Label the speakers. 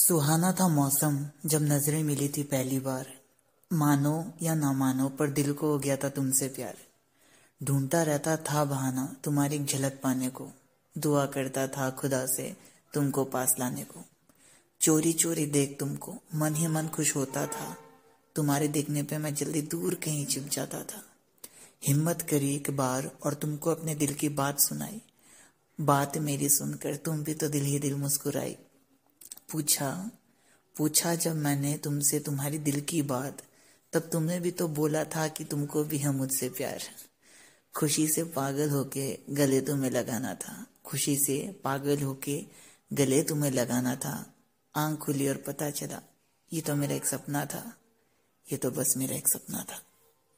Speaker 1: सुहाना था मौसम, जब नज़रें मिली थी पहली बार। मानो या ना मानो, पर दिल को हो गया था तुमसे प्यार। ढूंढता रहता था बहाना तुम्हारी झलक पाने को। दुआ करता था खुदा से तुमको पास लाने को। चोरी चोरी देख तुमको, मन ही मन खुश होता था। तुम्हारे देखने पे मैं जल्दी दूर कहीं छिप जाता था। हिम्मत करी एक बार और तुमको अपने दिल की बात सुनाई। बात मेरी सुनकर तुम भी तो दिल ही दिल मुस्कुराई। पूछा पूछा जब मैंने तुमसे तुम्हारी दिल की बात, तब तुमने भी तो बोला था कि तुमको भी है मुझसे प्यार। खुशी से पागल होके गले तुम्हें लगाना था। खुशी से पागल होके गले तुम्हें लगाना था। आँख खुली और पता चला, ये तो मेरा एक सपना था। ये तो बस मेरा एक सपना था।